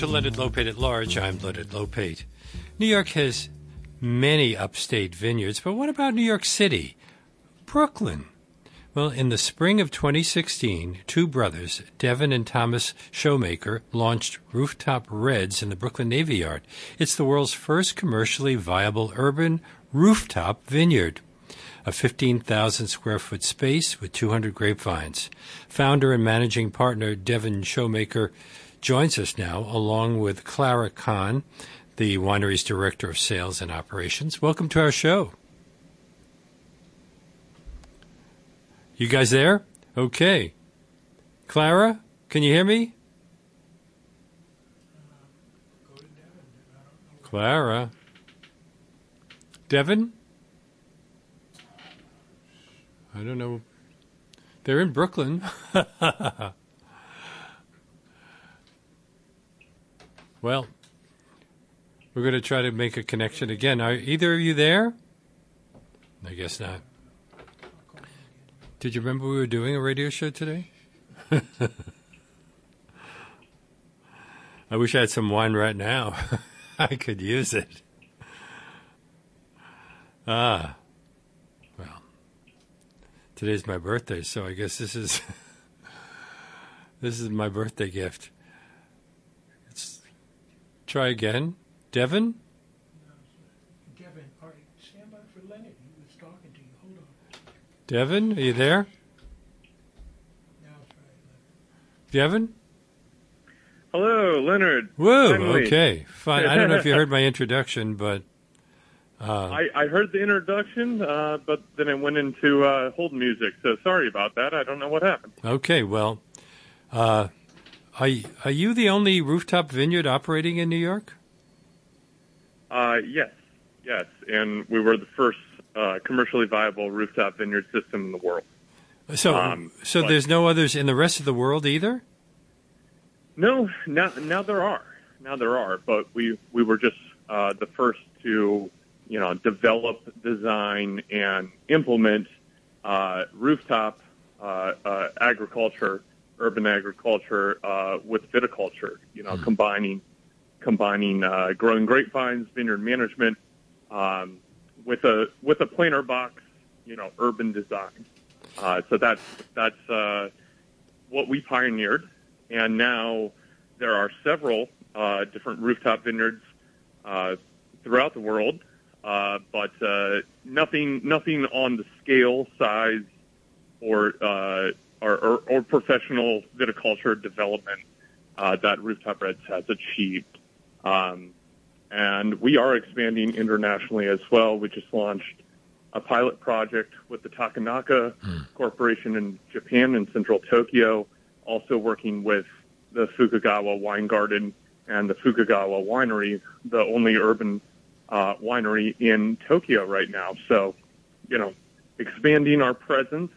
to Leonard Lopate at Large. I'm Leonard Lopate. New York has many upstate vineyards, but what about New York City? Brooklyn. Well, in the spring of 2016, two brothers, Devin and Thomas Shomaker, launched Rooftop Reds in the Brooklyn Navy Yard. It's the world's first commercially viable urban rooftop vineyard. A 15,000 square foot space with 200 grapevines. Founder and managing partner Devin Shomaker joins us now, along with Clara Kahn, the winery's director of sales and operations. Welcome to our show. You guys there? Okay. Clara, can you hear me? Clara. Devin? I don't know. They're in Brooklyn. well, we're going to try to make a connection again. Are either of you there? I guess not. Did you remember we were doing a radio show today? I wish I had some wine right now. I could use it. Ah. Well. Today's my birthday, so I guess this is this is my birthday gift. Let's try again. Devin? Devin, all right, stand by for Leonard. He was talking to you. Hold on. Devin, are you there? Now try it, Devin? Hello, Leonard. Whoa, Finally. okay. Fine. I don't know if you heard my introduction, but uh, I, I heard the introduction, uh, but then it went into uh, hold music. So sorry about that. I don't know what happened. okay, well, are, are you the only rooftop vineyard operating in New York? Uh, yes, yes, and we were the first uh, commercially viable rooftop vineyard system in the world. So, Um, so but- there's no others in the rest of the world either? No, now now there are. Now there are, but we we were just uh, the first to you know develop, design, and implement uh, rooftop uh, uh, agriculture, urban agriculture uh, with viticulture. You know, combining combining uh, growing grapevines, vineyard management, um, with a with a planter box. You know, urban design. Uh, so that's that's uh, what we pioneered and now there are several uh, different rooftop vineyards uh, throughout the world, uh, but uh, nothing nothing on the scale, size, or uh, or, or, or professional viticulture development uh, that Rooftop Reds has achieved. Um, and we are expanding internationally as well. We just launched a pilot project with the Takenaka Corporation in Japan in central Tokyo, also working with the Fukagawa Wine Garden and the Fukagawa Winery, the only urban uh, winery in Tokyo right now. So, you know, expanding our presence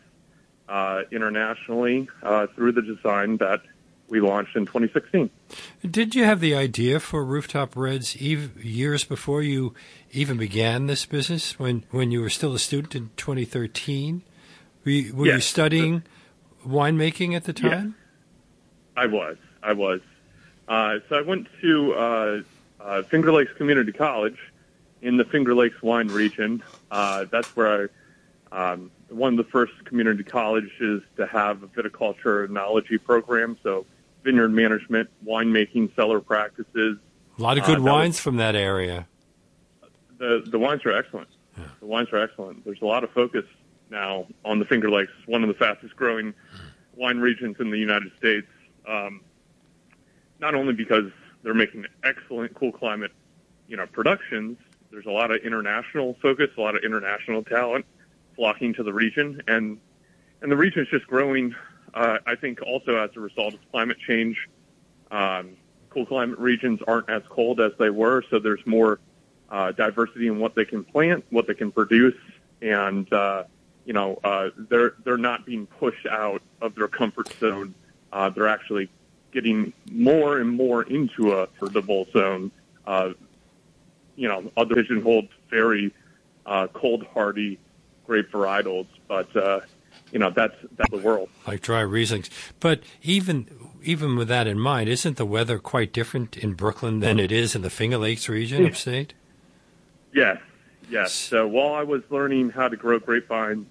internationally uh, through the design that we launched in 2016. Did you have the idea for Rooftop Reds ev- years before you even began this business? When when you were still a student in 2013, were you, were you Yes. studying winemaking at the time? I was. I was. Uh, so I went to uh, uh, Finger Lakes Community College in the Finger Lakes wine region. Uh, that's where I, um, one of the first community colleges to have a viticulture enology program. So vineyard management, winemaking, cellar practices. A lot of Uh, good was- wines from that area. The the wines are excellent. The wines are excellent. There's a lot of focus now on the Finger Lakes, one of the fastest growing wine regions in the United States. Um, not only because they're making excellent cool climate, you know, productions. There's a lot of international focus, a lot of international talent flocking to the region, and and the region is just growing. Uh, I think also as a result of climate change. Um, cool climate regions aren't as cold as they were, so there's more uh, diversity in what they can plant, what they can produce, and uh, you know uh, they're they're not being pushed out of their comfort zone. Uh, they're actually getting more and more into a affordable zone. Uh, you know, other pigeonholed, very uh, cold hardy grape varietals, but uh, you know that's that's the world. Like dry Rieslings, but even even with that in mind, isn't the weather quite different in Brooklyn than it is in the Finger Lakes region of state? Yes, yes. So while I was learning how to grow grapevines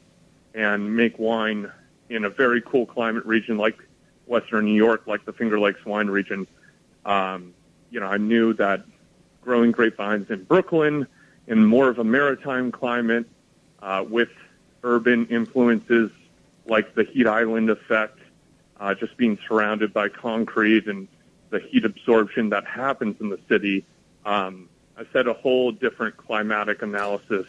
and make wine in a very cool climate region like Western New York, like the Finger Lakes wine region, um, you know, I knew that growing grapevines in Brooklyn in more of a maritime climate uh, with urban influences like the heat island effect, uh, just being surrounded by concrete and the heat absorption that happens in the city. Um, I set a whole different climatic analysis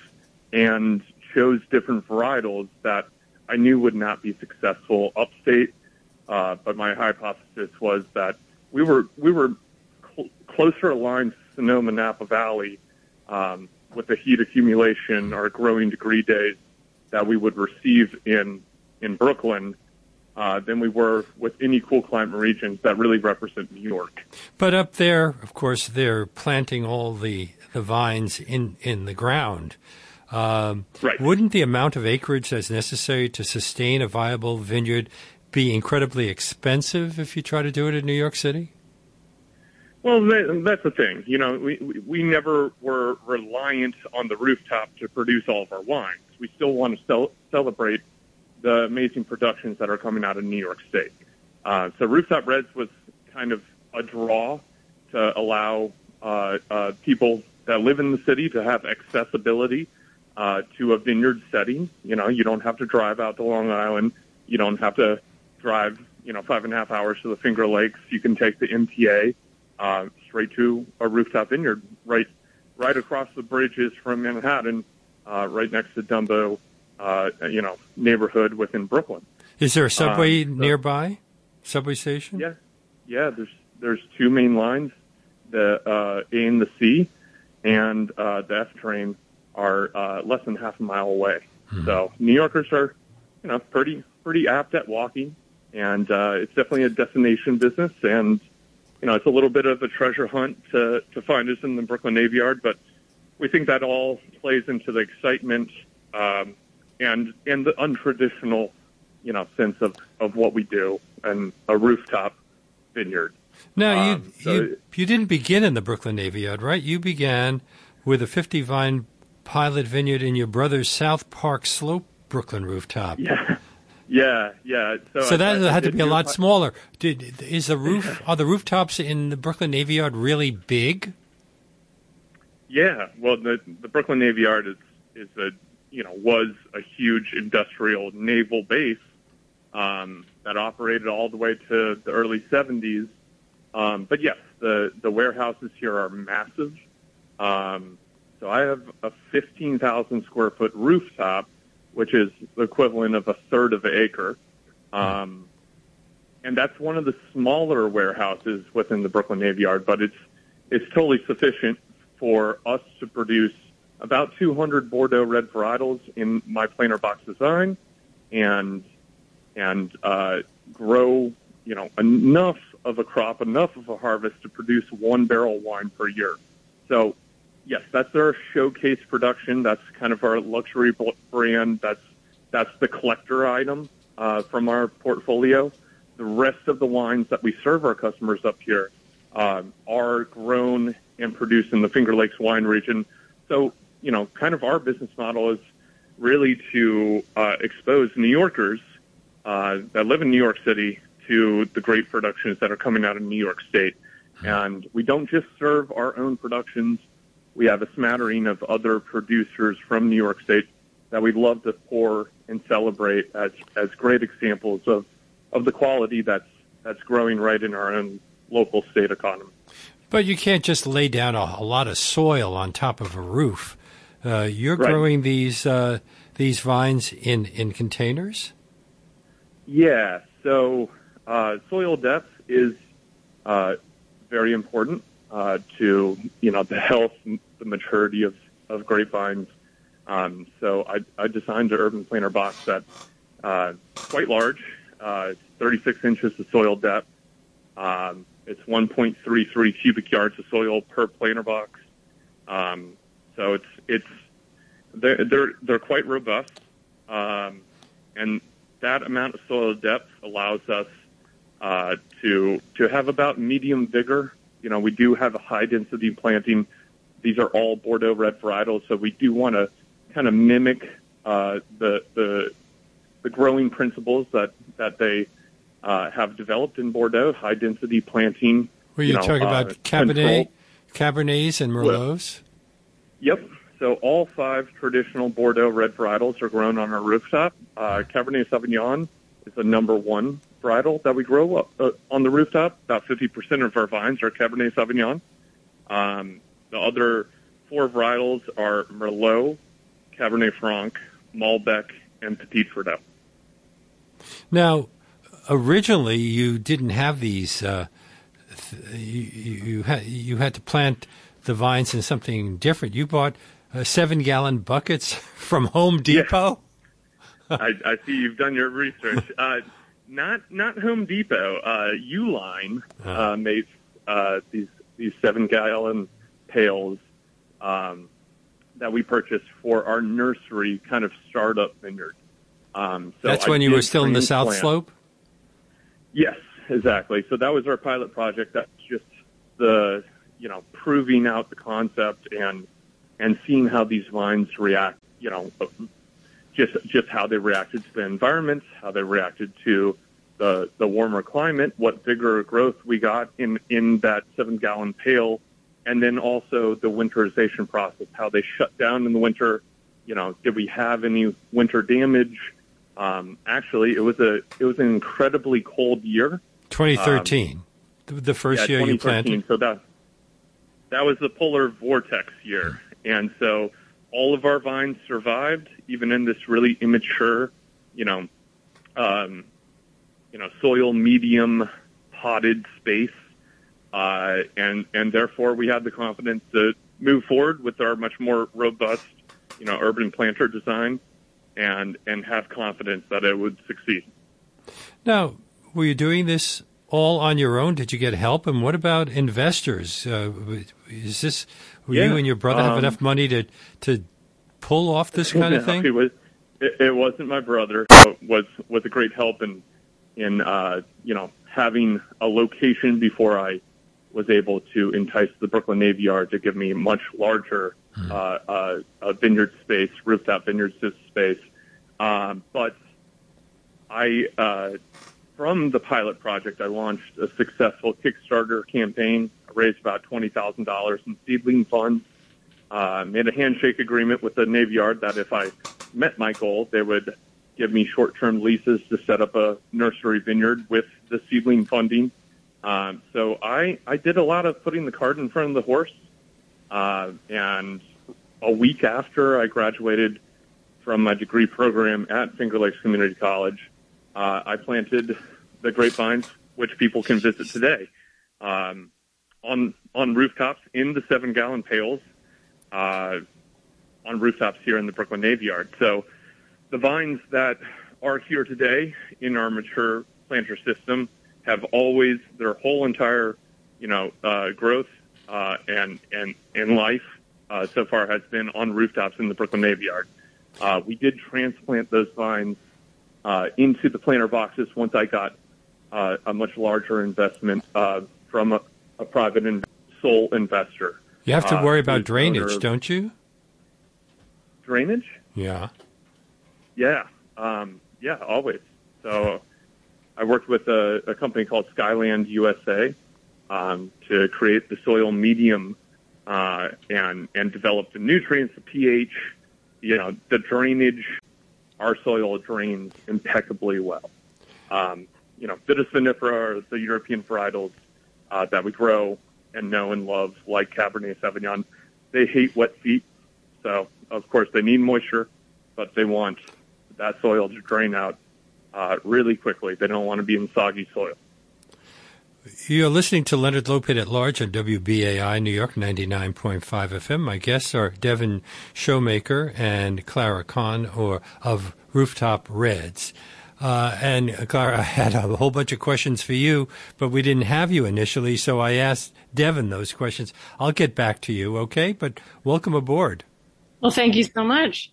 and chose different varietals that I knew would not be successful upstate. Uh, but my hypothesis was that we were we were cl- closer aligned to Sonoma Napa Valley um, with the heat accumulation or growing degree days that we would receive in in Brooklyn uh, than we were with any cool climate regions that really represent New York. But up there, of course, they're planting all the, the vines in, in the ground. Um, right. Wouldn't the amount of acreage that's necessary to sustain a viable vineyard be incredibly expensive if you try to do it in New York City? Well, that's the thing. You know, we, we never were reliant on the rooftop to produce all of our wines. We still want to cel- celebrate the amazing productions that are coming out of New York State. Uh, so Rooftop Reds was kind of a draw to allow uh, uh, people that live in the city to have accessibility uh, to a vineyard setting. You know, you don't have to drive out to Long Island. You don't have to drive, you know, five and a half hours to the Finger Lakes. You can take the MTA uh, straight to a rooftop vineyard right right across the bridges from Manhattan, uh, right next to Dumbo uh, you know, neighborhood within Brooklyn. Is there a subway Um, so- nearby? Subway station? Yeah, yeah. There's there's two main lines, the uh, A and the C, and uh, the F train are uh, less than half a mile away. So New Yorkers are, you know, pretty pretty apt at walking, and uh, it's definitely a destination business. And you know, it's a little bit of a treasure hunt to to find us in the Brooklyn Navy Yard, but we think that all plays into the excitement um, and and the untraditional, you know, sense of of what we do and a rooftop vineyard. No, you, Um, so- you you didn't begin in the Brooklyn Navy Yard, right? You began with a 50 vine pilot vineyard in your brother's South Park Slope Brooklyn rooftop. Yeah, yeah, yeah. So, So I- that I- I had to be a lot smaller. Did is the roof are the rooftops in the Brooklyn Navy Yard really big? Yeah, well, the the Brooklyn Navy Yard is is a you know was a huge industrial naval base um, that operated all the way to the early 70s. Um, but yes, the the warehouses here are massive. Um, so I have a 15,000 square foot rooftop, which is the equivalent of a third of an acre. Um, and that's one of the smaller warehouses within the Brooklyn Navy Yard, but it's it's totally sufficient for us to produce about 200 Bordeaux red varietals in my planter box design, and and uh, grow you know enough of a crop, enough of a harvest to produce one barrel wine per year. So yes, that's our showcase production. That's kind of our luxury brand. That's that's the collector item uh, from our portfolio. The rest of the wines that we serve our customers up here um, are grown and produced in the Finger Lakes wine region. So you know, kind of our business model is really to uh, expose New Yorkers uh, that live in New York City to the great productions that are coming out of New York State. And we don't just serve our own productions. We have a smattering of other producers from New York State that we'd love to pour and celebrate as, as great examples of, of the quality that's, that's growing right in our own local state economy. But you can't just lay down a, a lot of soil on top of a roof. Uh, you're Right. growing these uh, these vines in, in containers. Yeah. So uh, soil depth is uh, very important uh, to you know the health, the maturity of of grapevines. Um, so I, I designed an urban planter box that's uh, quite large. Uh, it's 36 inches of soil depth. Um, it's 1.33 cubic yards of soil per planter box. Um, so it's it's they're they're they're quite robust. Um, and that amount of soil depth allows us uh, to to have about medium vigor. You know, we do have a high density planting. These are all Bordeaux red varietals, so we do want to kind of mimic uh, the the the growing principles that that they uh, have developed in Bordeaux, high density planting. Were you, know, talking about uh, Cabernet, control. Cabernets and Merlots? Yep. So all five traditional Bordeaux red varietals are grown on our rooftop. Uh, Cabernet Sauvignon is the number one varietal that we grow up, uh, on the rooftop. About 50% of our vines are Cabernet Sauvignon. Um, the other four varietals are Merlot, Cabernet Franc, Malbec, and Petit Verdot. Now, originally you didn't have these. Uh, th- you, you had you had to plant the vines in something different. You bought uh, seven gallon buckets from Home Depot. I, I see you've done your research. Uh, not not Home Depot. Uh, Uline uh, made uh, these these seven gallon pails um, that we purchased for our nursery kind of startup vineyard. Um, so That's I when you were still in the South transplant- Slope. Yes, exactly. So that was our pilot project. That's just the you know proving out the concept and and seeing how these vines react. You know, just just how they reacted to the environment, how they reacted to the the warmer climate, what vigor growth we got in in that seven gallon pail, and then also the winterization process, how they shut down in the winter. You know, did we have any winter damage? Um, actually, it was a it was an incredibly cold year. 2013, the, the first yeah, year you 2013. planted. So that that was the polar vortex year, and so all of our vines survived, even in this really immature, you know, um, you know, soil medium potted space, uh, and and therefore we had the confidence to move forward with our much more robust, you know, urban planter design, and and have confidence that it would succeed. Now, were you doing this all on your own? Did you get help? And what about investors? Uh, is this were you and your brother have um, enough money to to pull off this kind of thing? It was. It, it wasn't my brother. It was was a great help in in uh, you know having a location before I was able to entice the Brooklyn Navy Yard to give me much larger uh, uh, uh, vineyard space, rooftop vineyard space. Um, but I, uh, from the pilot project, I launched a successful Kickstarter campaign. I raised about twenty thousand dollars in seedling funds uh, made a handshake agreement with the Navy Yard that if I met my goal, they would give me short-term leases to set up a nursery vineyard with the seedling funding. Um, so I, I did a lot of putting the cart in front of the horse. Uh, and a week after I graduated from my degree program at Finger Lakes Community College, uh, I planted the grapevines, which people can visit today, um, on on rooftops in the seven gallon pails uh, on rooftops here in the Brooklyn Navy Yard. So the vines that are here today in our mature planter system have always their whole entire, you know, uh, growth uh, and and and life uh, so far has been on rooftops in the Brooklyn Navy Yard. Uh, we did transplant those vines uh, into the planter boxes once I got uh, a much larger investment uh, from a, a private in- sole investor. You have to uh, worry about drainage, owner don't you? Drainage? Yeah. Yeah, um, yeah, always. So I worked with a, a company called Skyland USA um, to create the soil medium uh, and and develop the nutrients, the pH, you know, the drainage. Our soil drains impeccably well. Um, you know, Vitis vinifera are the European varietals uh, that we grow and know and love, like Cabernet Sauvignon. They hate wet feet, so of course they need moisture, but they want that soil to drain out uh, really quickly. They don't want to be in soggy soil. You're listening to Leonard Lopate at Large on WBAI New York 99.5 FM. My guests are Devin Shomaker and Clara Kahn or of Rooftop Reds. Uh, and Clara, I had a whole bunch of questions for you, but we didn't have you initially, so I asked Devin those questions. I'll get back to you, okay? But welcome aboard. Well, thank you so much.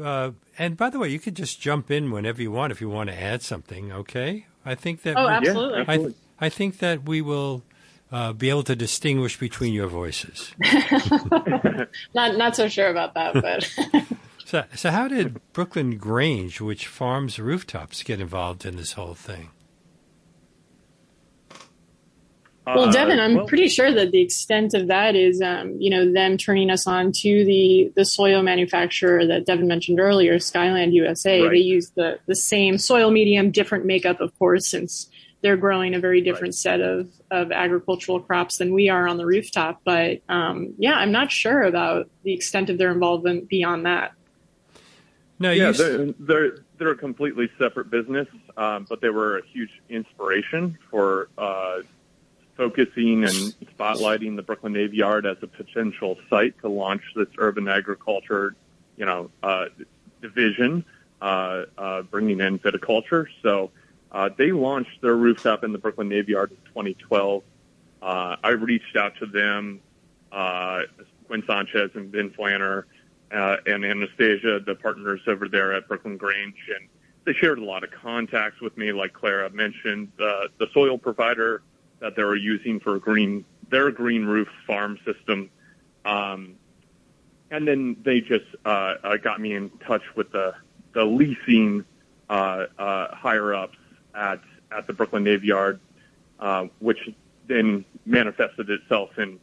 uh, and by the way, you could just jump in whenever you want if you want to add something. Okay, I think that. Oh, we- absolutely. Yeah, I. I think that we will uh, be able to distinguish between your voices. Not not so sure about that, but So, so how did Brooklyn Grange, which farms rooftops, get involved in this whole thing? Well, Uh, Devin, I'm well, pretty sure that the extent of that is, um, you know, them turning us on to the the soil manufacturer that Devin mentioned earlier, Skyland USA. Right. They use the the same soil medium, different makeup, of course, since they're growing a very different set of of agricultural crops than we are on the rooftop. But um, yeah, I'm not sure about the extent of their involvement beyond that. No, yeah, you, they're, they're they're a completely separate business, um, but they were a huge inspiration for uh, focusing and spotlighting the Brooklyn Navy Yard as a potential site to launch this urban agriculture, you know, uh, division, uh, uh, bringing in viticulture. So uh, they launched their rooftop in the Brooklyn Navy Yard in 2012. Uh, I reached out to them, uh, Sanchez and Ben Flanner uh, and Anastasia, the partners over there at Brooklyn Grange, and they shared a lot of contacts with me, like Clara mentioned, uh, the soil provider that they were using for green their green roof farm system, um, and then they just uh, uh, got me in touch with the the leasing uh, uh, higher ups at at the Brooklyn Navy Yard, uh, which then manifested itself in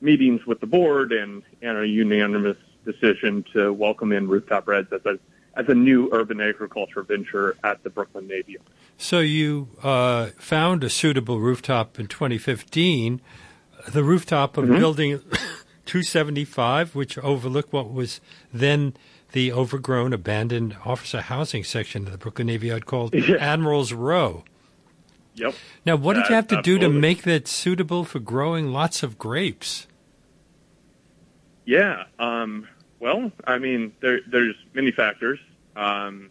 meetings with the board and, and a unanimous decision to welcome in Rooftop Reds as a as a new urban agriculture venture at the Brooklyn Navy. Yard. So you uh, found a suitable rooftop in 2015, the rooftop of building 275, which overlooked what was then the overgrown, abandoned officer housing section of the Brooklyn Navy Yard called Admiral's Row. Yep. Now, what did you have to do to make that suitable for growing lots of grapes? Yeah. Um, well, I mean, there, there's many factors. Um,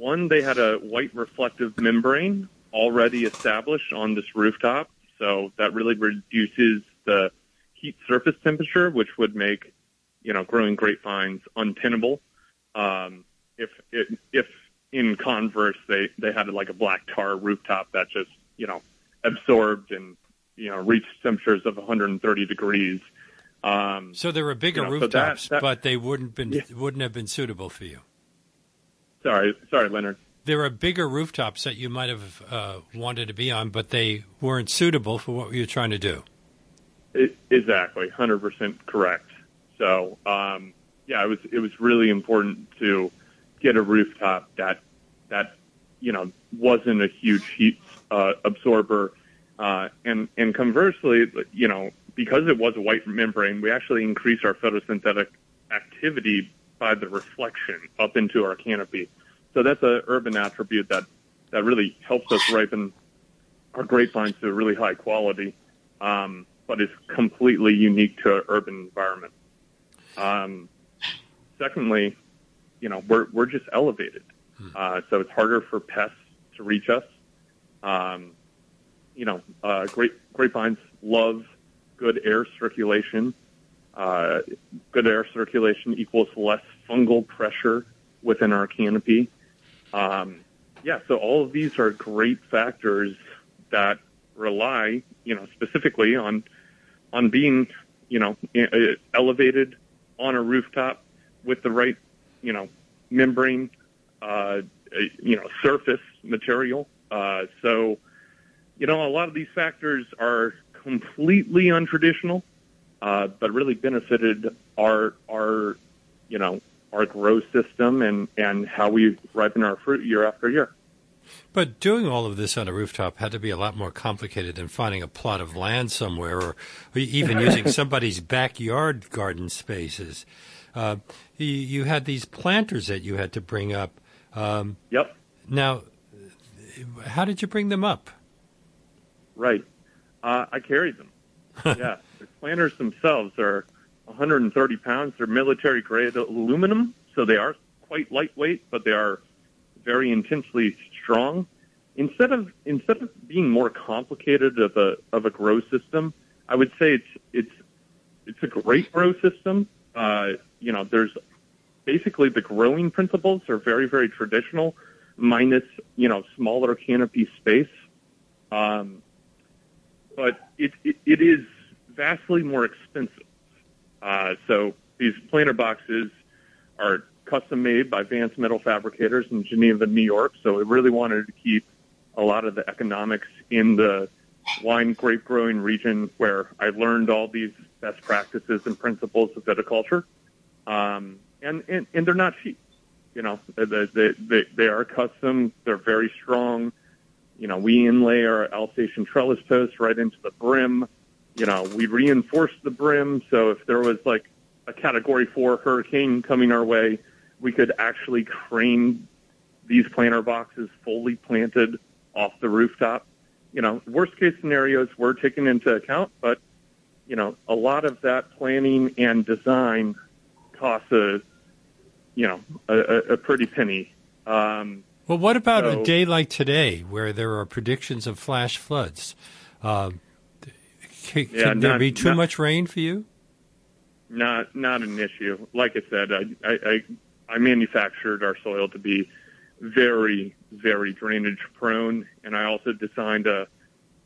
one, they had a white reflective membrane already established on this rooftop, so that really reduces the heat surface temperature, which would make, you know, growing grapevines untenable. Um, if it, if in converse they they had like a black tar rooftop that just you know absorbed and you know reached temperatures of 130 degrees. Um, So there were bigger You know, so that- rooftops, that- but they wouldn't been Yeah. wouldn't have been suitable for you. Sorry, sorry, Leonard. There are bigger rooftops that you might have uh, wanted to be on, but they weren't suitable for what you were trying to do. It, exactly, hundred percent correct. So, um, yeah, it was it was really important to get a rooftop that that you know wasn't a huge heat uh, absorber, uh, and and conversely, you know, because it was a white membrane, we actually increased our photosynthetic activity by the reflection up into our canopy. So that's an urban attribute that that really helps us ripen our grapevines to a really high quality. Um, but is completely unique to an urban environment. Um, secondly, you know, we're, we're just elevated. Uh, so it's harder for pests to reach us. Um, you know, uh, grape, grapevines love good air circulation. Uh, good air circulation equals less fungal pressure within our canopy. Um, yeah, so all of these are great factors that rely, you know, specifically on on being, you know, elevated on a rooftop with the right, you know, membrane, uh, you know, surface material. Uh, so, you know, a lot of these factors are completely untraditional, uh, but really benefited our our, you know, our grow system and and how we ripen our fruit year after year. But doing all of this on a rooftop had to be a lot more complicated than finding a plot of land somewhere or even using somebody's backyard garden spaces. Uh, you, you had these planters that you had to bring up. Um, Yep. now, how did you bring them up? Right. Uh, I carried them. yeah. The planters themselves are 130 pounds. They're military grade aluminum, so they are quite lightweight, but they are very intensely strong. Instead of instead of being more complicated of a of a grow system, I would say it's it's it's a great grow system. Uh, you know, there's basically the growing principles are very, very traditional, minus you know smaller canopy space. Um, but it, it, it is vastly more expensive. Uh, so these planter boxes are custom made by Vance Metal Fabricators in Geneva, New York. So we really wanted to keep a lot of the economics in the wine grape growing region where I learned all these best practices and principles of viticulture. Um, and, and, and they're not cheap. You know, they, they, they, they are custom. They're very strong. You know, we inlay our Alsatian trellis posts right into the brim. You know, we reinforced the brim. So if there was like a category four hurricane coming our way, we could actually crane these planter boxes fully planted off the rooftop. You know, worst case scenarios were taken into account, but you know, a lot of that planning and design costs a, you know, a, a pretty penny. Um, well, what about so, a day like today, where there are predictions of flash floods? Uh, can, yeah, can there be too not, much rain for you? Not, not an issue. Like I said, I, I, I manufactured our soil to be very, very drainage prone, and I also designed a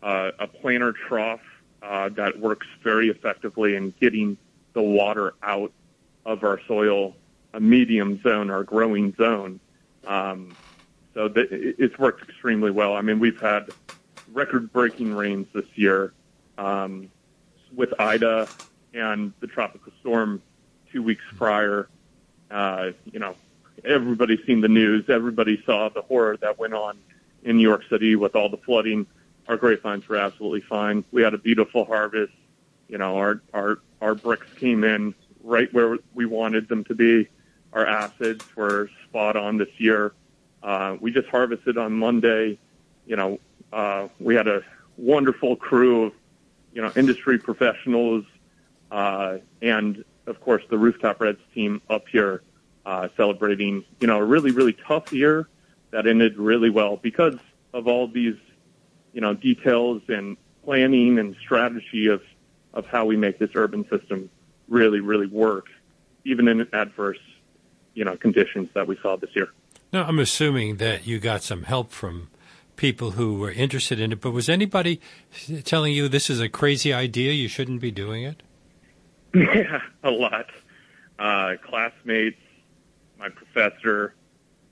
uh, a planter trough uh, that works very effectively in getting the water out of our soil, a medium zone, our growing zone. Um, so the, it's worked extremely well. I mean, we've had record-breaking rains this year um, with Ida and the tropical storm two weeks prior. Uh, you know, everybody's seen the news. Everybody saw the horror that went on in New York City with all the flooding. Our grapevines were absolutely fine. We had a beautiful harvest. You know, our our our Brix came in right where we wanted them to be. Our acids were spot on this year. Uh, we just harvested on Monday. You know, uh, we had a wonderful crew of, you know, industry professionals, uh, and of course the Rooftop Reds team up here uh, celebrating, you know, a really, really tough year that ended really well because of all these, you know, details and planning and strategy of, of how we make this urban system really, really work, even in adverse, you know, conditions that we saw this year. Now, I'm assuming that you got some help from people who were interested in it, but was anybody telling you this is a crazy idea, you shouldn't be doing it? Yeah, a lot. Uh, classmates, my professor.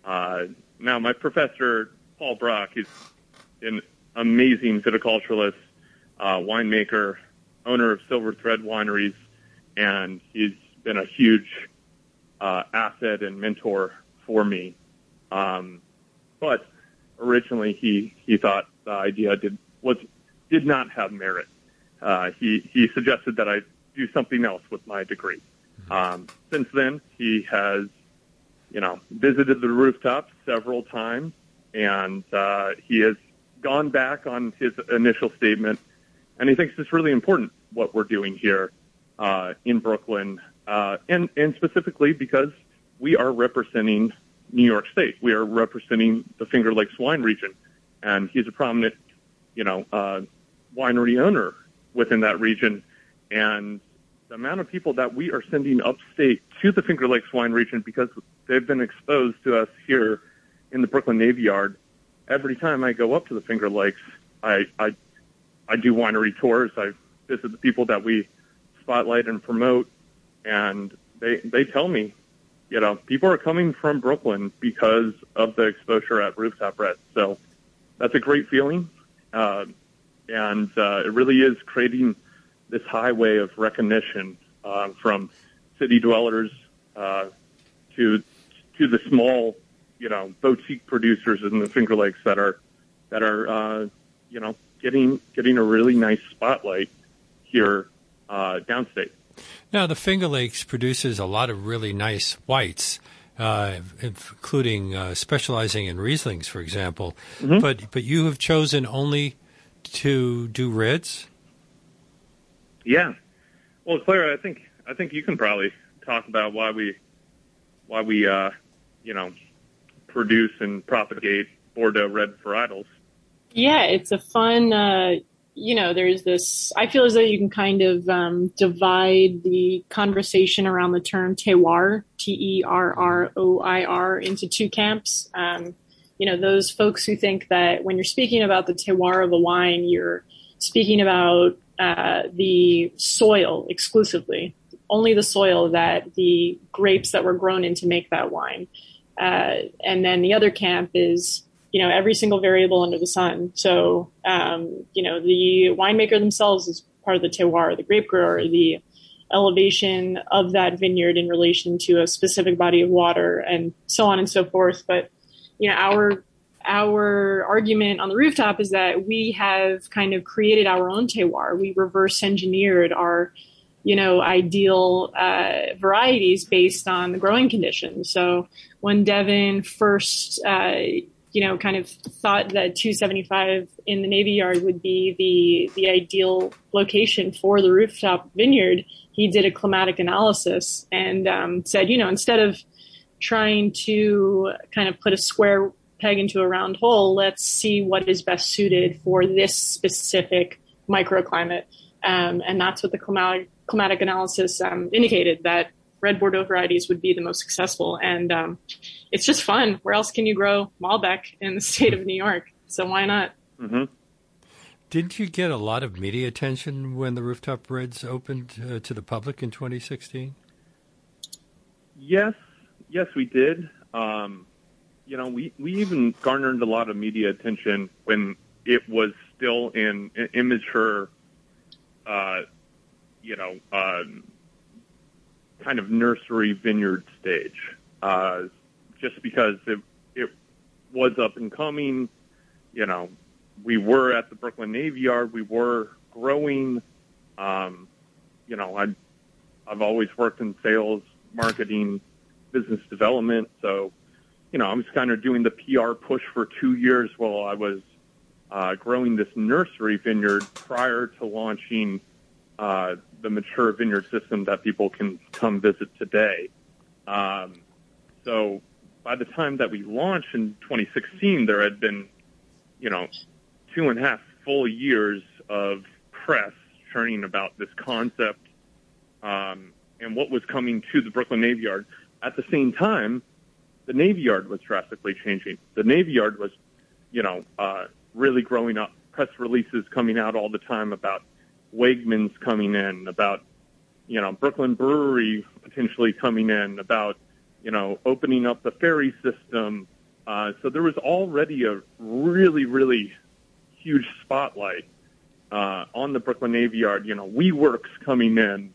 Uh, now, my professor, Paul Brock, is an amazing viticulturalist, uh, winemaker, owner of Silver Thread Wineries, and he's been a huge uh, asset and mentor for me. Um, but originally, he he thought the idea did was did not have merit. Uh, he he suggested that I do something else with my degree. Mm-hmm. Um, since then, he has you know, visited the rooftop several times, and uh, he has gone back on his initial statement, and he thinks it's really important what we're doing here uh, in Brooklyn, uh, and and specifically because we are representing New York State, we are representing the Finger Lakes wine region, and he's a prominent, you know, uh, winery owner within that region, and the amount of people that we are sending upstate to the Finger Lakes wine region because they've been exposed to us here in the Brooklyn Navy Yard. Every time I go up to the Finger Lakes, I I, I do winery tours. I visit the people that we spotlight and promote, and they they tell me, you know, people are coming from Brooklyn because of the exposure at Rooftop Red. So that's a great feeling, uh, and uh, it really is creating this highway of recognition uh, from city dwellers uh, to to the small, you know, boutique producers in the Finger Lakes that are that are uh, you know getting getting a really nice spotlight here uh, downstate. Now, the Finger Lakes produces a lot of really nice whites. Uh, including uh, specializing in Rieslings, for example. Mm-hmm. But but you have chosen only to do reds. Yeah. Well, Claire, I think I think you can probably talk about why we why we uh, you know produce and propagate Bordeaux red varietals. Yeah, it's a fun uh, you know, there's this. I feel as though you can kind of um, divide the conversation around the term terroir, T E R R O I R, into two camps. Um, you know, those folks who think that when you're speaking about the terroir of a wine, you're speaking about uh, the soil exclusively, only the soil that the grapes that were grown in to make that wine. Uh, and then the other camp is you know every single variable under the sun. So um, you know the winemaker themselves is part of the terroir, the grape grower, the elevation of that vineyard in relation to a specific body of water, and so on and so forth. But you know our our argument on the rooftop is that we have kind of created our own terroir. We reverse engineered our you know, ideal uh, varieties based on the growing conditions. So when Devin first, uh, you know, kind of thought that 275 in the Navy Yard would be the the ideal location for the rooftop vineyard, he did a climatic analysis and um, said, you know, instead of trying to kind of put a square peg into a round hole, let's see what is best suited for this specific microclimate. Um, and that's what the climatic, climatic analysis um, indicated that red Bordeaux varieties would be the most successful. And um, it's just fun. Where else can you grow Malbec in the state of New York? So why not? Mm-hmm. Didn't you get a lot of media attention when the Rooftop Reds opened uh, to the public in 2016? Yes, yes, we did. Um, you know, we, we even garnered a lot of media attention when it was still in, in immature, uh, you know, um, kind of nursery vineyard stage, uh, just because it it was up and coming. You know, we were at the Brooklyn Navy Yard. We were growing. Um, you know, I I've always worked in sales, marketing, business development. So, you know, I was kind of doing the PR push for two years while I was uh, growing this nursery vineyard prior to launching uh, the mature vineyard system that people can come visit today. Um, so by the time that we launched in 2016, there had been, you know, two and a half full years of press churning about this concept um, and what was coming to the Brooklyn Navy Yard. At the same time, the Navy Yard was drastically changing. The Navy Yard was, you know, uh, really growing up. Press releases coming out all the time about Wegmans coming in, about you know Brooklyn Brewery potentially coming in, about you know opening up the ferry system. Uh, so there was already a really really huge spotlight uh, on the Brooklyn Navy Yard. You know, WeWorks coming in.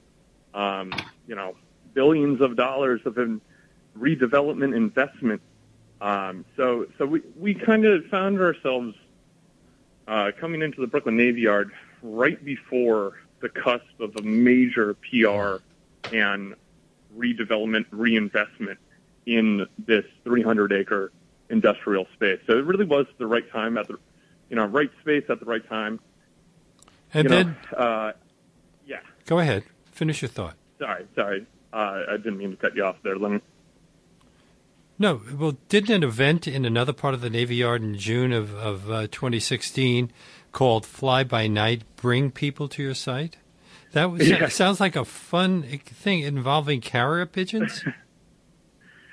Um, you know, billions of dollars of in redevelopment investment. Um, so so we we kind of found ourselves uh, coming into the Brooklyn Navy Yard right before the cusp of a major PR and redevelopment, reinvestment in this 300 acre industrial space. So it really was the right time at the, you know, right space at the right time. And you then, know, uh, yeah. go ahead, finish your thought. Sorry, sorry. Uh, I didn't mean to cut you off there. Let me. No, well, didn't an event in another part of the Navy Yard in June of, of uh, 2016 called Fly by Night bring people to your site? That was, Yeah. sounds like a fun thing involving carrier pigeons.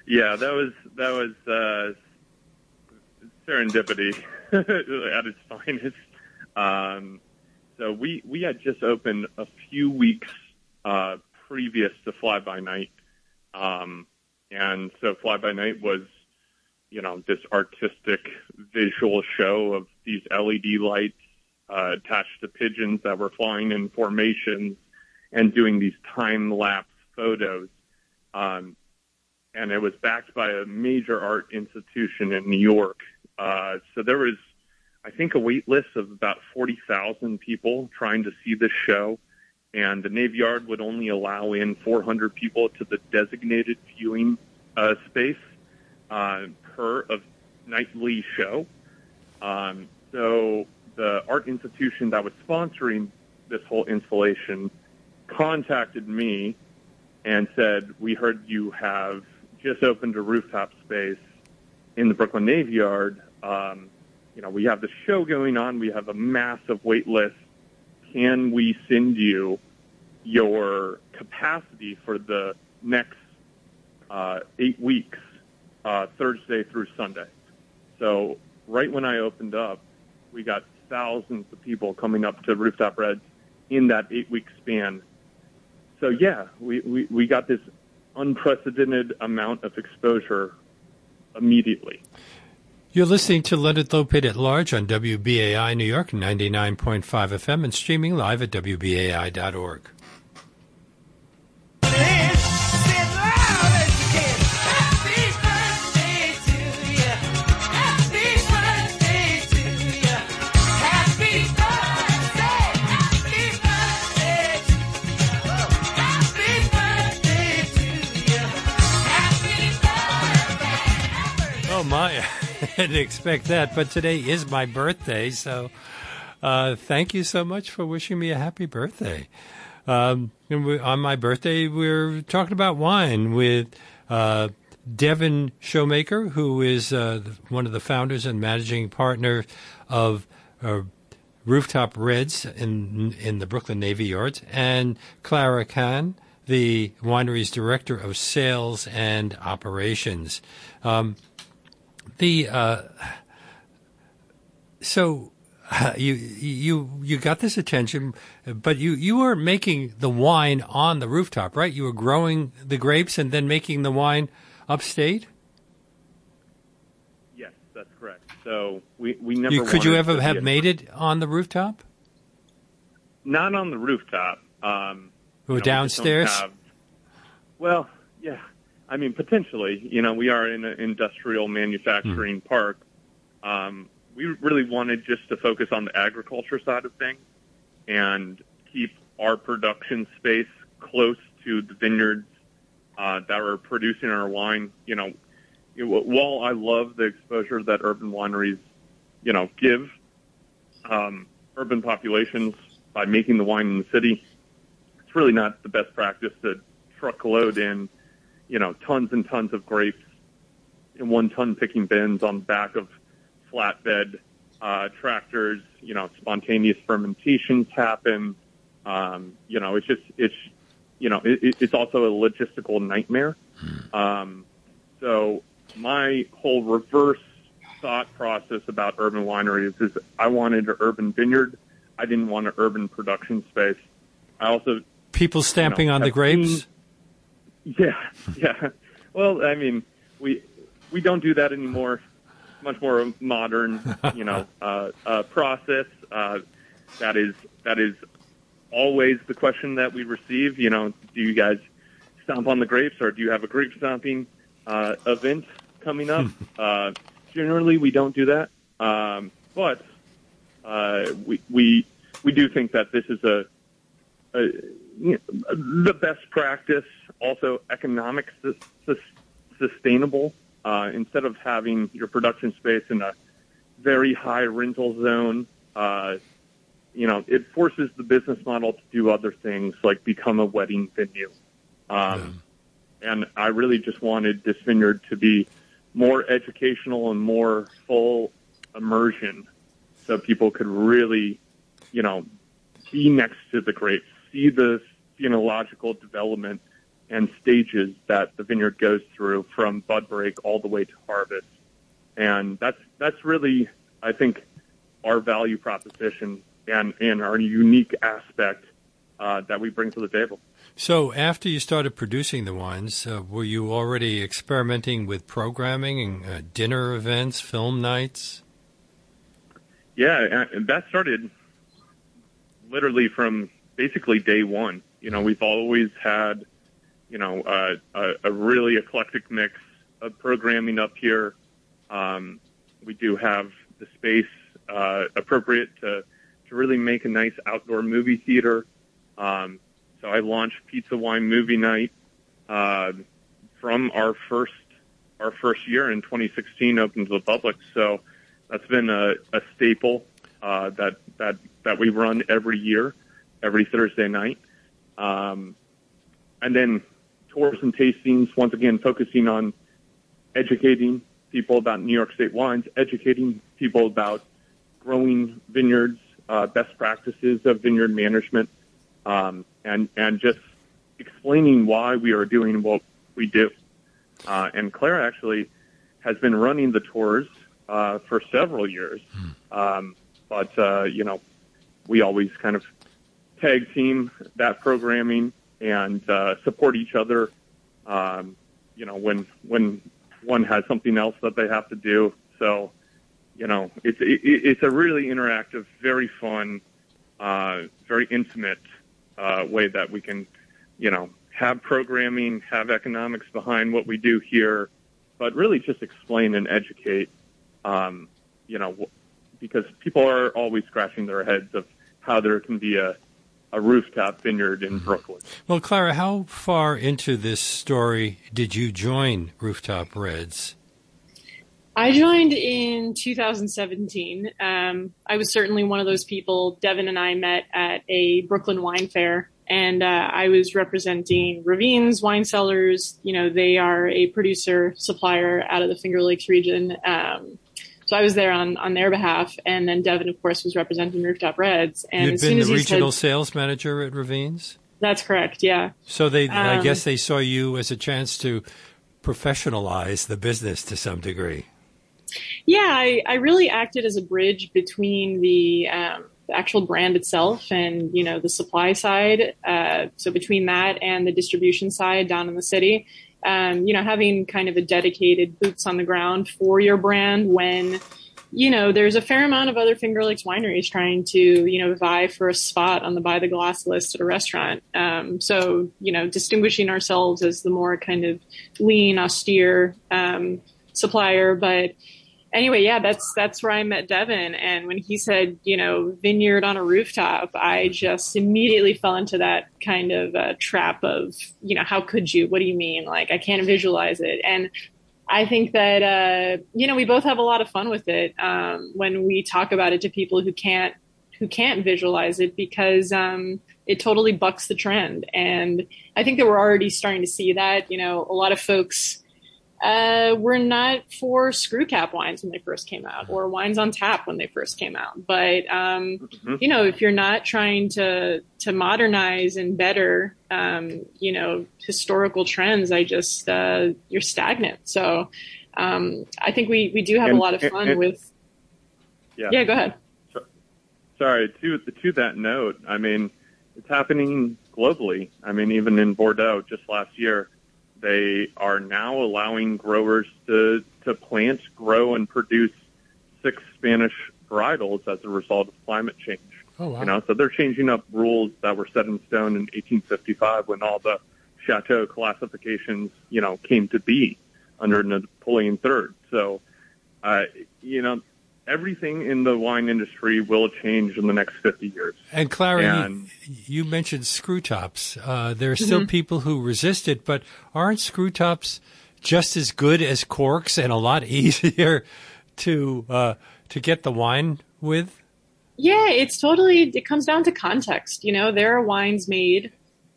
Yeah, that was that was uh, serendipity at its finest. Um, so we we had just opened a few weeks uh, previous to Fly by Night, um, and so Fly by Night was, you know, this artistic visual show of these LED lights uh, attached to pigeons that were flying in formations and doing these time lapse photos. Um, and it was backed by a major art institution in New York. Uh, so there was, I think, a wait list of about 40,000 people trying to see this show. And the Navy Yard would only allow in 400 people to the designated viewing uh, space uh, per of nightly show. Um, so the art institution that was sponsoring this whole installation contacted me and said, "We heard you have just opened a rooftop space in the Brooklyn Navy Yard. Um, you know, we have the show going on. We have a massive wait list. can we send you your capacity for the next uh, eight weeks, uh, Thursday through Sunday. So right when I opened up, we got thousands of people coming up to Rooftop Reds in that eight week span. So yeah, we, we, we got this unprecedented amount of exposure immediately. You're listening to Leonard Lopate at Large on WBAI New York 99.5 FM and streaming live at WBAI.org. didn't expect that, but today is my birthday, so uh, thank you so much for wishing me a happy birthday. Um, we, on my birthday, we're talking about wine with uh, Devin Shomaker, who is uh, one of the founders and managing partner of uh, Rooftop Reds in in the Brooklyn Navy Yards, and Clara Kahn, the winery's director of sales and operations. Um, the uh, so you you you got this attention, but you you were making the wine on the rooftop, right? You were growing the grapes and then making the wine upstate. Yes, that's correct. So we we never You, could you ever have made it on the rooftop not on the rooftop. Um, you know, we downstairs? have- well. I mean, potentially. You know, we are in an industrial manufacturing Hmm. park. Um, we really wanted just to focus on the agriculture side of things and keep our production space close to the vineyards uh, that are producing our wine. You know, you know, while I love the exposure that urban wineries, you know, give um, urban populations by making the wine in the city, it's really not the best practice to truckload in, you know, tons and tons of grapes in one ton picking bins on the back of flatbed uh, tractors. You know, spontaneous fermentations happen. Um, you know, it's just it's you know it, it- it's also a logistical nightmare. Um, so my whole reverse thought process about urban wineries is I wanted an urban vineyard. I didn't want an urban production space. I also People stamping on the grapes. seen- yeah, yeah. Well, I mean, we we don't do that anymore. Much more modern, you know, uh, uh, process. Uh, that is that is always the question that we receive. You know, do you guys stomp on the grapes, or do you have a grape stomping uh, event coming up? uh, generally, we don't do that, um, but uh, we we we do think that this is a, a you know, the best practice, also economic sus- sus- sustainable. Uh, instead of having your production space in a very high rental zone, uh, you know, it forces the business model to do other things like become a wedding venue. Um, And I really just wanted this vineyard to be more educational and more full immersion so people could really, you know, be next to the grapes, see the phenological development and stages that the vineyard goes through from bud break all the way to harvest. And that's that's really, I think, our value proposition and, and our unique aspect uh, that we bring to the table. So, after you started producing the wines, uh, were you already experimenting with programming and uh, dinner events, film nights? Yeah, and that started literally from basically day one. You know, we've always had, you know, uh, a, a really eclectic mix of programming up here. Um, we do have the space uh, appropriate to to really make a nice outdoor movie theater. Um, so I launched Pizza Wine Movie Night uh, from our first our first year in 2016, open to the public. So that's been a, a staple uh, that that that we run every year, every Thursday night. Um, and then tours and tastings, once again focusing on educating people about New York State wines, educating people about growing vineyards uh, best practices of vineyard management, um, and and just explaining why we are doing what we do. Uh, and Claire actually has been running the tours uh, for several years, um, but uh, you know, we always kind of tag team that programming and uh, support each other. Um, you know, when when one has something else that they have to do. So, you know, it's it, it's a really interactive, very fun, uh, very intimate uh, way that we can, you know, have programming, have economics behind what we do here, but really just explain and educate. Um, you know, because people are always scratching their heads of how there can be a a rooftop vineyard in Brooklyn. Well, Clara, how far into this story did you join Rooftop Reds? I joined in 2017. Um, I was certainly one of those people. Devin and I met at a Brooklyn wine fair, and uh, I was representing Ravines Wine Cellars. You know, they are a producer supplier out of the Finger Lakes region. Um, so I was there on, on their behalf, and then Devin, of course, was representing Rooftop Reds. And You'd been the regional said, sales manager at Ravines? that's correct, yeah. So they, I Um, guess they saw you as a chance to professionalize the business to some degree. Yeah, I, I really acted as a bridge between the, um, the actual brand itself and you know the supply side. Uh, so between that and the distribution side down in the city, um, you know, having kind of a dedicated boots on the ground for your brand when you know there's a fair amount of other Finger Lakes wineries trying to you know vie for a spot on the buy the glass list at a restaurant. Um, so you know, distinguishing ourselves as the more kind of lean, austere um, supplier, but anyway, yeah, that's that's where I met Devin. And when he said, you know, vineyard on a rooftop, I just immediately fell into that kind of uh, trap of, you know, how could you? What do you mean? Like, I can't visualize it. And I think that uh, you know we both have a lot of fun with it um, when we talk about it to people who can't who can't visualize it because um, it totally bucks the trend. And I think that we're already starting to see that. You know, a lot of folks uh, were not for screw cap wines when they first came out, or wines on tap when they first came out. But um, Mhm. you know, if you're not trying to to modernize and better, um, you know, historical trends, I just uh, you're stagnant. So um, I think we we do have And- a lot of fun and- with. Yeah. Yeah, go ahead. Sorry, to to that note, I mean, it's happening globally. I mean, even in Bordeaux, just last year, they are now allowing growers to to plant, grow, and produce six Spanish varietals as a result of climate change. Oh, wow. You know, so they're changing up rules that were set in stone in 1855 when all the chateau classifications, you know, came to be under Napoleon III. So, uh, you know, everything in the wine industry will change in the next 50 years. And Clara, And- you, you mentioned screw tops. Uh, there are still people who resist it, but aren't screw tops just as good as corks and a lot easier to uh, to get the wine with? Yeah, it's totally. It comes down to context. You know, there are wines made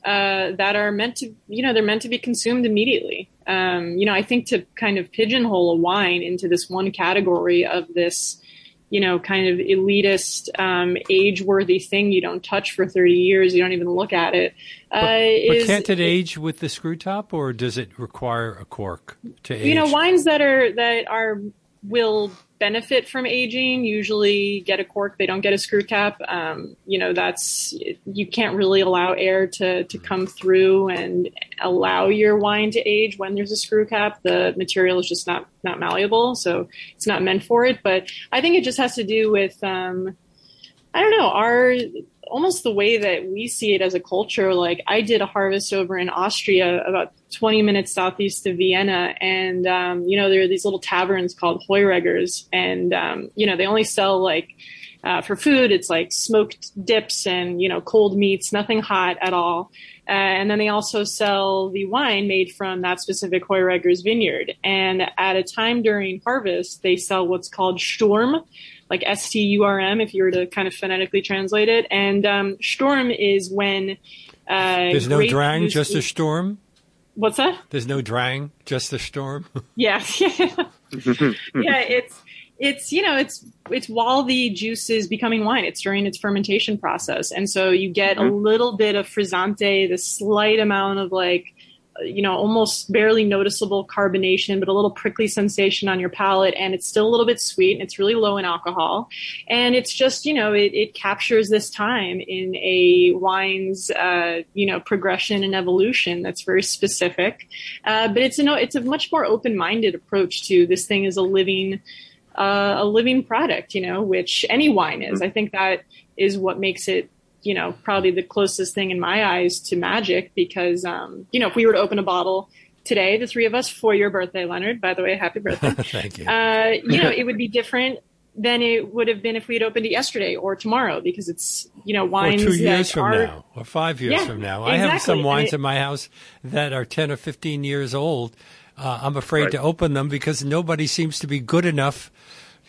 uh, that are meant to, you know, they're meant to be consumed immediately. Um, you know, I think to kind of pigeonhole a wine into this one category of this, you know, kind of elitist, um, age-worthy thing you don't touch for thirty years, you don't even look at it. Uh, But is- can't it age with the screw top, or does it require a cork to age? you know wines that are that are will benefit from aging. Usually get a cork they don't get a screw cap. Um, you know that's you can't really allow air to to come through and allow your wine to age when there's a screw cap. The material is just not not malleable so it's not meant for it. But i think it just has to do with um, I don't know, our almost the way that we see it as a culture. Like I did a harvest over in Austria, about 20 minutes southeast of Vienna, and um, you know there are these little taverns called Heurigers, and um, you know they only sell like. Uh, for food, it's like smoked dips and you know cold meats, nothing hot at all. Uh, and then they also sell the wine made from that specific Heurigers vineyard. And at a time during harvest, they sell what's called Sturm, like S T U R M, if you were to kind of phonetically translate it. And um, Sturm is when uh, There's no drang, juice just a storm. What's that? There's no drang, just a storm. yeah, yeah, it's it's you know it's it's while the juice is becoming wine it's during its fermentation process and so you get mm-hmm. a little bit of frizzante the slight amount of like you know almost barely noticeable carbonation but a little prickly sensation on your palate. And it's still a little bit sweet and it's really low in alcohol. And it's just you know it, it captures this time in a wine's uh, you know progression and evolution that's very specific. Uh, but it's a it's a much more open-minded approach to this thing as a living uh, a living product, you know, which any wine is. I think that is what makes it, you know, probably the closest thing in my eyes to magic because, um, you know, if we were to open a bottle today, the three of us for your birthday, Leonard, by the way, happy birthday. Thank you. Uh, you know, it would be different than it would have been if we had opened it yesterday or tomorrow because it's, you know, wines. Or two years from are, now or five years yeah, from now. Exactly. I have some wines it, in my house that are 10 or 15 years old. Uh, I'm afraid right. to open them because nobody seems to be good enough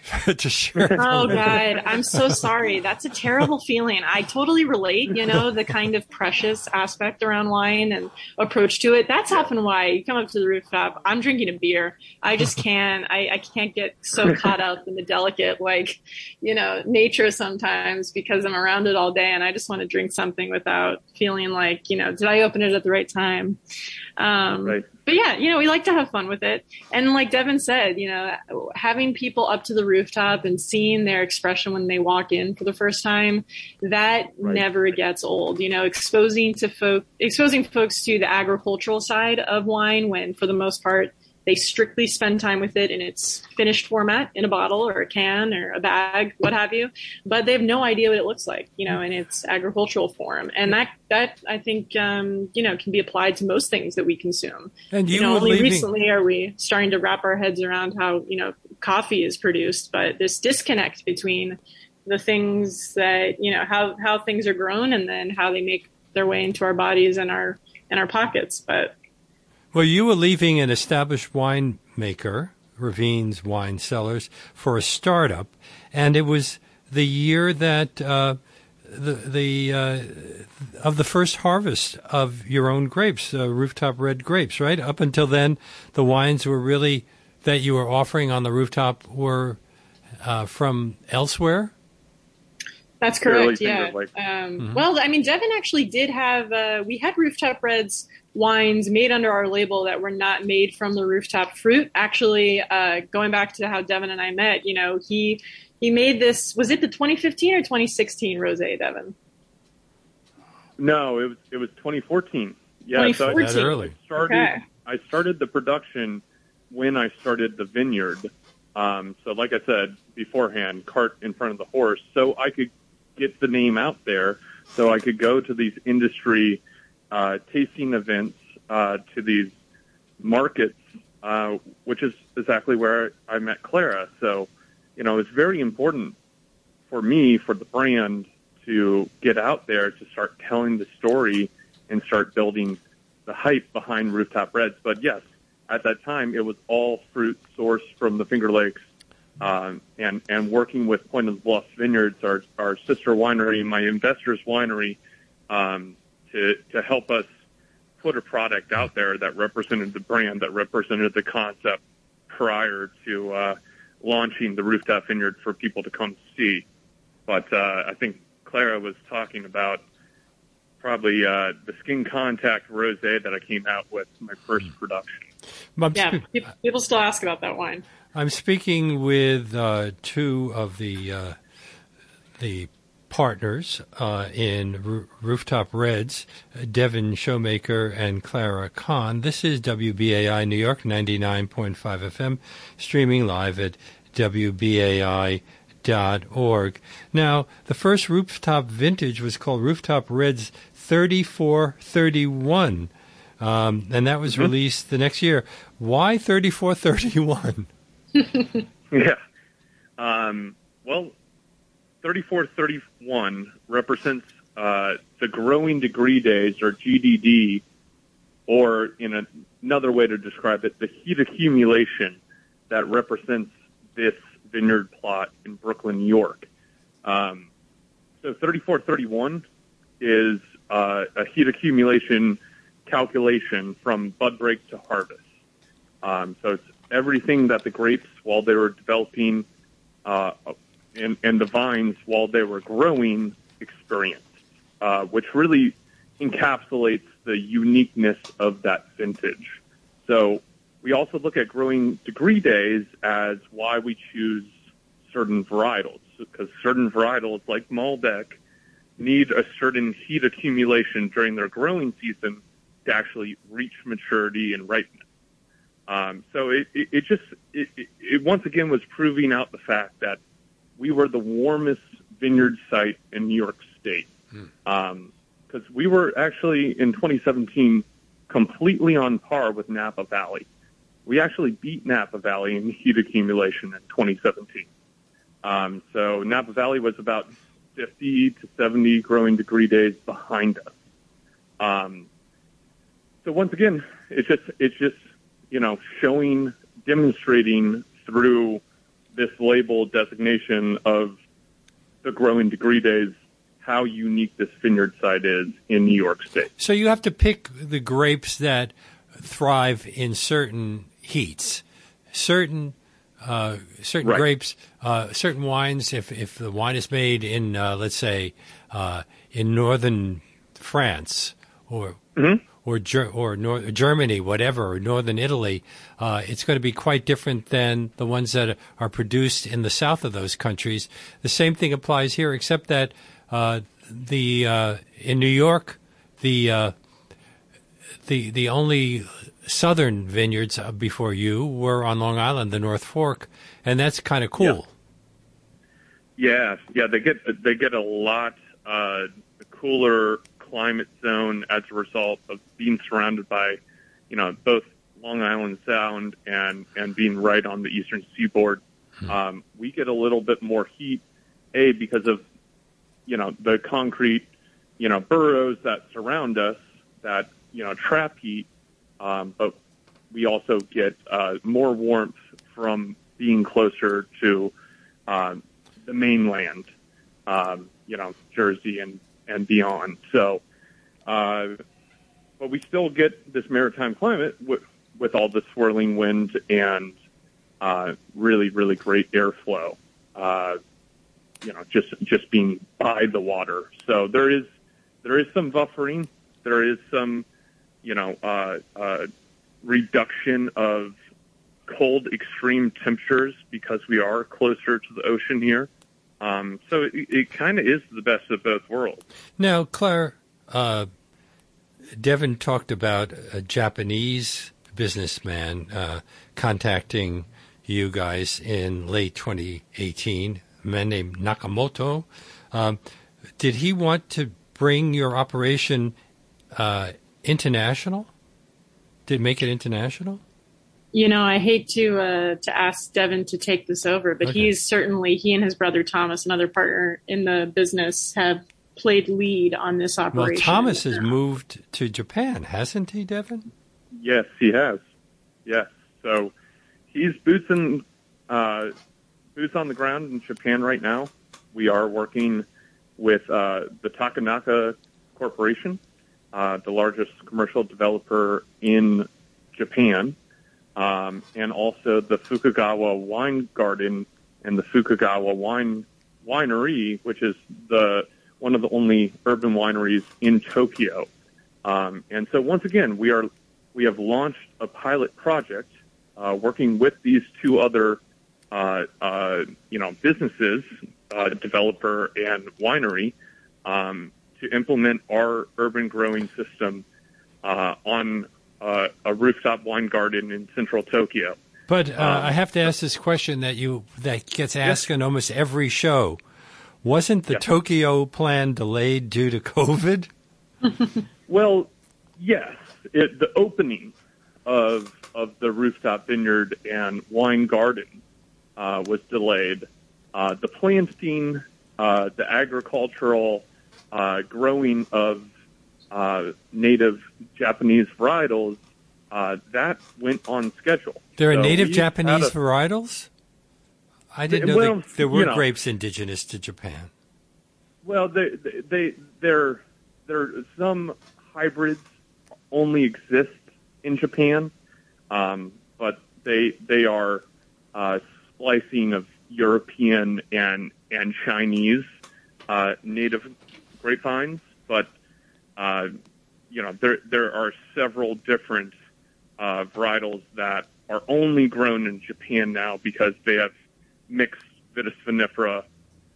to share. Oh God, I'm so sorry. That's a terrible feeling. I totally relate. You know the kind of precious aspect around wine and approach to it. That's often why you come up to the rooftop. I'm drinking a beer. I just can't. I, I can't get so caught up in the delicate, like you know, nature sometimes because I'm around it all day and I just want to drink something without feeling like you know, did I open it at the right time? Um, right but yeah, you know, we like to have fun with it. And like Devin said, you know, having people up to the rooftop and seeing their expression when they walk in for the first time, that right. never gets old. You know, exposing to folk, exposing folks to the agricultural side of wine when for the most part they strictly spend time with it in its finished format in a bottle or a can or a bag, what have you. But they have no idea what it looks like, you know, in its agricultural form. And that, that I think, um, you know, can be applied to most things that we consume. And you, you know, only leaving... recently are we starting to wrap our heads around how, you know, coffee is produced, but this disconnect between the things that, you know, how, how things are grown and then how they make their way into our bodies and our, and our pockets. But well, you were leaving an established winemaker, Ravines Wine Cellars, for a startup, and it was the year that uh, the the uh, of the first harvest of your own grapes, uh, rooftop red grapes, right? Up until then, the wines were really that you were offering on the rooftop were uh, from elsewhere. That's correct. Yeah. Um, mm-hmm. Well, I mean, Devin actually did have. Uh, we had rooftop reds wines made under our label that were not made from the rooftop fruit. Actually, uh, going back to how Devin and I met, you know, he he made this. Was it the 2015 or 2016 rosé, Devin? No, it was it was 2014. Yeah, 2014. So I, early. started okay. I started the production when I started the vineyard. Um, so, like I said beforehand, cart in front of the horse, so I could get the name out there, so I could go to these industry uh, tasting events uh, to these markets, uh, which is exactly where I met Clara. So, you know, it's very important for me, for the brand, to get out there to start telling the story and start building the hype behind Rooftop Reds. But yes, at that time, it was all fruit sourced from the Finger Lakes. Um, and and working with Point of the Bluffs Vineyards, our our sister winery, my investors winery, um, to, to help us put a product out there that represented the brand, that represented the concept prior to uh, launching the rooftop vineyard for people to come see. But uh, I think Clara was talking about probably uh, the skin contact rosé that I came out with my first production. yeah, people still ask about that wine. I'm speaking with uh, two of the uh, the partners uh, in R- Rooftop Reds, Devin Shomaker and Clara Kahn. This is WBAI New York 99.5 FM, streaming live at WBAI.org. Now, the first rooftop vintage was called Rooftop Reds 3431. Um, and that was mm-hmm. released the next year. Why 3431? yeah. Um, well, 3431 represents uh, the growing degree days, or GDD, or in another way to describe it, the heat accumulation that represents this vineyard plot in Brooklyn, New York. Um, so 3431 is uh, a heat accumulation calculation from bud break to harvest. Um, so it's everything that the grapes, while they were developing, uh, and, and the vines while they were growing, experienced, uh, which really encapsulates the uniqueness of that vintage. So we also look at growing degree days as why we choose certain varietals, because certain varietals like Malbec need a certain heat accumulation during their growing season to actually reach maturity and ripeness. Um, so it, it, it just it, it, it once again was proving out the fact that we were the warmest vineyard site in New York State because um, we were actually in 2017 completely on par with Napa Valley. We actually beat Napa Valley in heat accumulation in 2017. Um, so Napa Valley was about 50 to 70 growing degree days behind us. Um, so once again, it's just it's just you know showing, demonstrating through this label designation of the growing degree days how unique this vineyard site is in New York State. So you have to pick the grapes that thrive in certain heats, certain uh, certain Right. grapes, uh, certain wines. If if the wine is made in, uh, let's say, uh, in northern France or or Ger- or nor- Germany, whatever, or northern Italy, uh, it's going to be quite different than the ones that are produced in the south of those countries. The same thing applies here, except that uh, the uh, in New York, the uh, the the only southern vineyards before you were on Long Island, the North Fork, and that's kind of cool. Yeah, yeah, they get they get a lot uh, cooler climate zone as a result of being surrounded by, you know, both Long Island Sound and and being right on the eastern seaboard. Um, we get a little bit more heat, a because of, you know, the concrete, you know, burrows that surround us that you know trap heat, um, but we also get uh, more warmth from being closer to um, the mainland, um, you know, Jersey and, and beyond. So, uh, but we still get this maritime climate with, with all the swirling wind and uh, really, really great airflow. Uh, you know, just just being by the water. So there is there is some buffering. There is some, you know, uh, uh, reduction of cold extreme temperatures because we are closer to the ocean here. Um, so it, it kind of is the best of both worlds. Now, Claire, uh, Devin talked about a Japanese businessman uh, contacting you guys in late 2018, a man named Nakamoto. Um, did he want to bring your operation uh, international? Did make it international? You know, I hate to uh, to ask Devin to take this over, but Okay. he's certainly he and his brother Thomas, another partner in the business, have played lead on this operation. Well, operation. Thomas has moved to Japan, hasn't he, Devin? Yes, he has. Yes. So he's boots in, uh, boots on the ground in Japan right now. We are working with uh, the Takenaka Corporation, uh, the largest commercial developer in Japan, um, and also the Fukagawa Wine Garden and the Fukagawa Wine Winery, which is the one of the only urban wineries in Tokyo. Um, and so once again, we are we have launched a pilot project uh, working with these two other uh, uh, you know businesses, uh, developer and winery, um, to implement our urban growing system uh, on uh, a rooftop wine garden in central Tokyo. But uh, Um, I have to ask this question that you that gets asked in almost every show. Wasn't the Yes. Tokyo plan delayed due to COVID? Well, yes, it, the opening of of the rooftop vineyard and wine garden uh, was delayed. Uh, the planting, uh, the agricultural uh, growing of uh, native Japanese varietals, uh, that went on schedule. There are So native Japanese a- varietals. I didn't know Well, that there were you know. grapes indigenous to Japan. Well, they they there there are some hybrids only exist in Japan, um, but they they are uh, splicing of European and and Chinese uh, native grapevines, but uh, you know there there are several different uh, varietals that are only grown in Japan now because they have mixed Vitis vinifera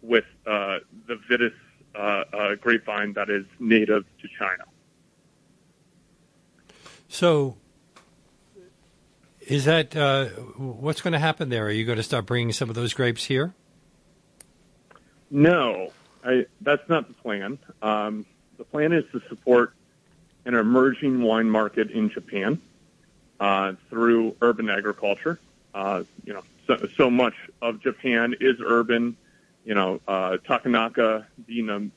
with uh, the Vitis uh, uh, grapevine that is native to China. So, is that uh, what's going to happen there? Are you going to start bringing some of those grapes here? No, I, that's not the plan. Um, the plan is to support an emerging wine market in Japan uh, through urban agriculture. Uh, you know, so, so much of Japan is urban. You know, uh, Takenaka being a,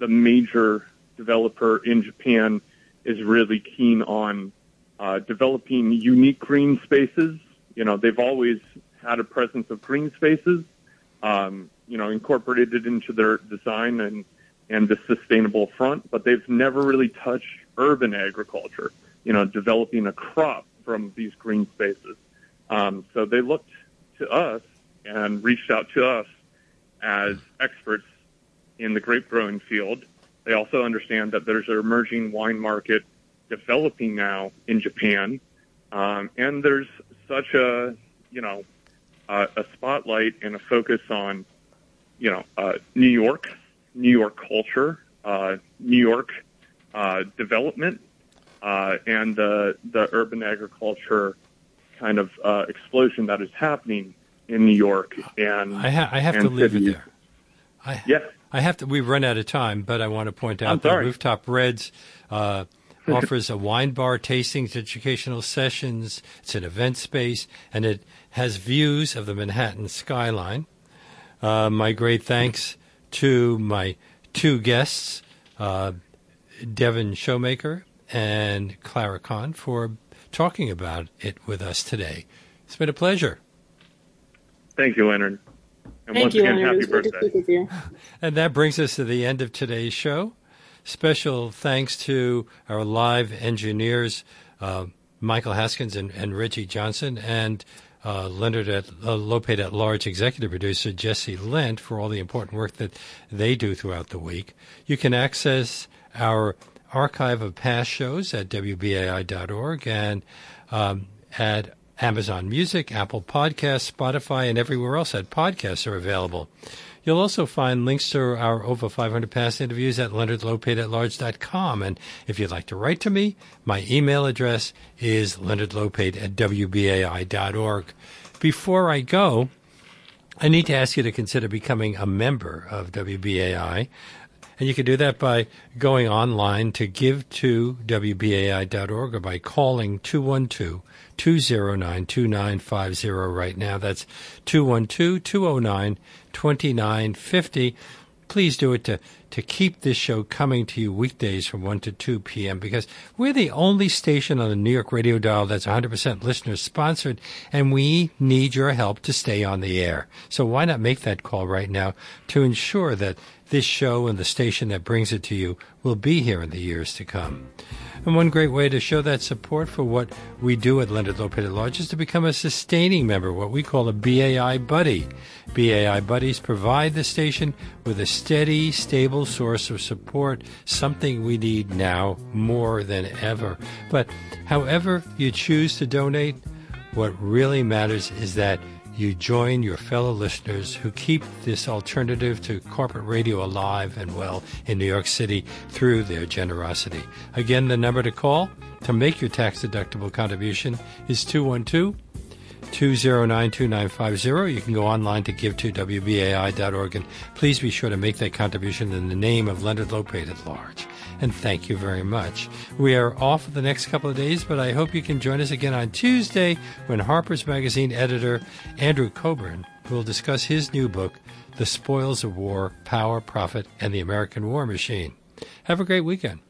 the major developer in Japan is really keen on uh, developing unique green spaces. You know, they've always had a presence of green spaces, um, you know, incorporated into their design and, and the sustainable front, but they've never really touched urban agriculture, you know, developing a crop from these green spaces. Um, so they looked to us and reached out to us as experts in the grape growing field. They also understand that there's an emerging wine market developing now in Japan, um, and there's such a you know uh, a spotlight and a focus on you know uh, New York, New York culture, uh, New York uh, development, uh, and the the urban agriculture kind of uh, explosion that is happening in New York. And I, ha- I have to leave cities. it there. I, yes. I have to. We've run out of time, but I want to point out that Rooftop Reds uh, offers a wine bar, tastings, educational sessions. It's an event space, and it has views of the Manhattan skyline. Uh, my great thanks to my two guests, uh, Devin Shomaker and Clara Kahn, for talking about it with us today. It's been a pleasure. Thank you, Leonard. And Thank you, again, Leonard. Happy birthday. And that brings us to the end of today's show. Special thanks to our live engineers, uh, Michael Haskins and, and, Reggie Johnson, and uh, Leonard at uh, Lopate at Large executive producer Jesse Lent for all the important work that they do throughout the week. You can access our archive of past shows at WBAI.org and um, at Amazon Music, Apple Podcasts, Spotify, and everywhere else that podcasts are available. You'll also find links to our over 500 past interviews at leonardlopate.large.com. And if you'd like to write to me, my email address is leonardlopate at wbai.org. Before I go, I need to ask you to consider becoming a member of WBAI. And you can do that by going online to give to WBAI.org or by calling 212 209 2950 right now. That's 212 209 2950. Please do it to, to keep this show coming to you weekdays from 1 to 2 p.m. because we're the only station on the New York radio dial that's 100% listener sponsored and we need your help to stay on the air. So why not make that call right now to ensure that this show and the station that brings it to you will be here in the years to come. And one great way to show that support for what we do at Leonard Lopate at Large is to become a sustaining member, what we call a BAI buddy. BAI buddies provide the station with a steady, stable source of support, something we need now more than ever. But however you choose to donate, what really matters is that you join your fellow listeners who keep this alternative to corporate radio alive and well in New York City through their generosity. Again, the number to call to make your tax deductible contribution is 212 209 2950. You can go online to give to WBAI.org and please be sure to make that contribution in the name of Leonard Lopate at large and thank you very much. We are off for the next couple of days, but I hope you can join us again on Tuesday when Harper's Magazine editor Andrew Cockburn will discuss his new book, The Spoils of War Power, Profit, and the American War Machine. Have a great weekend.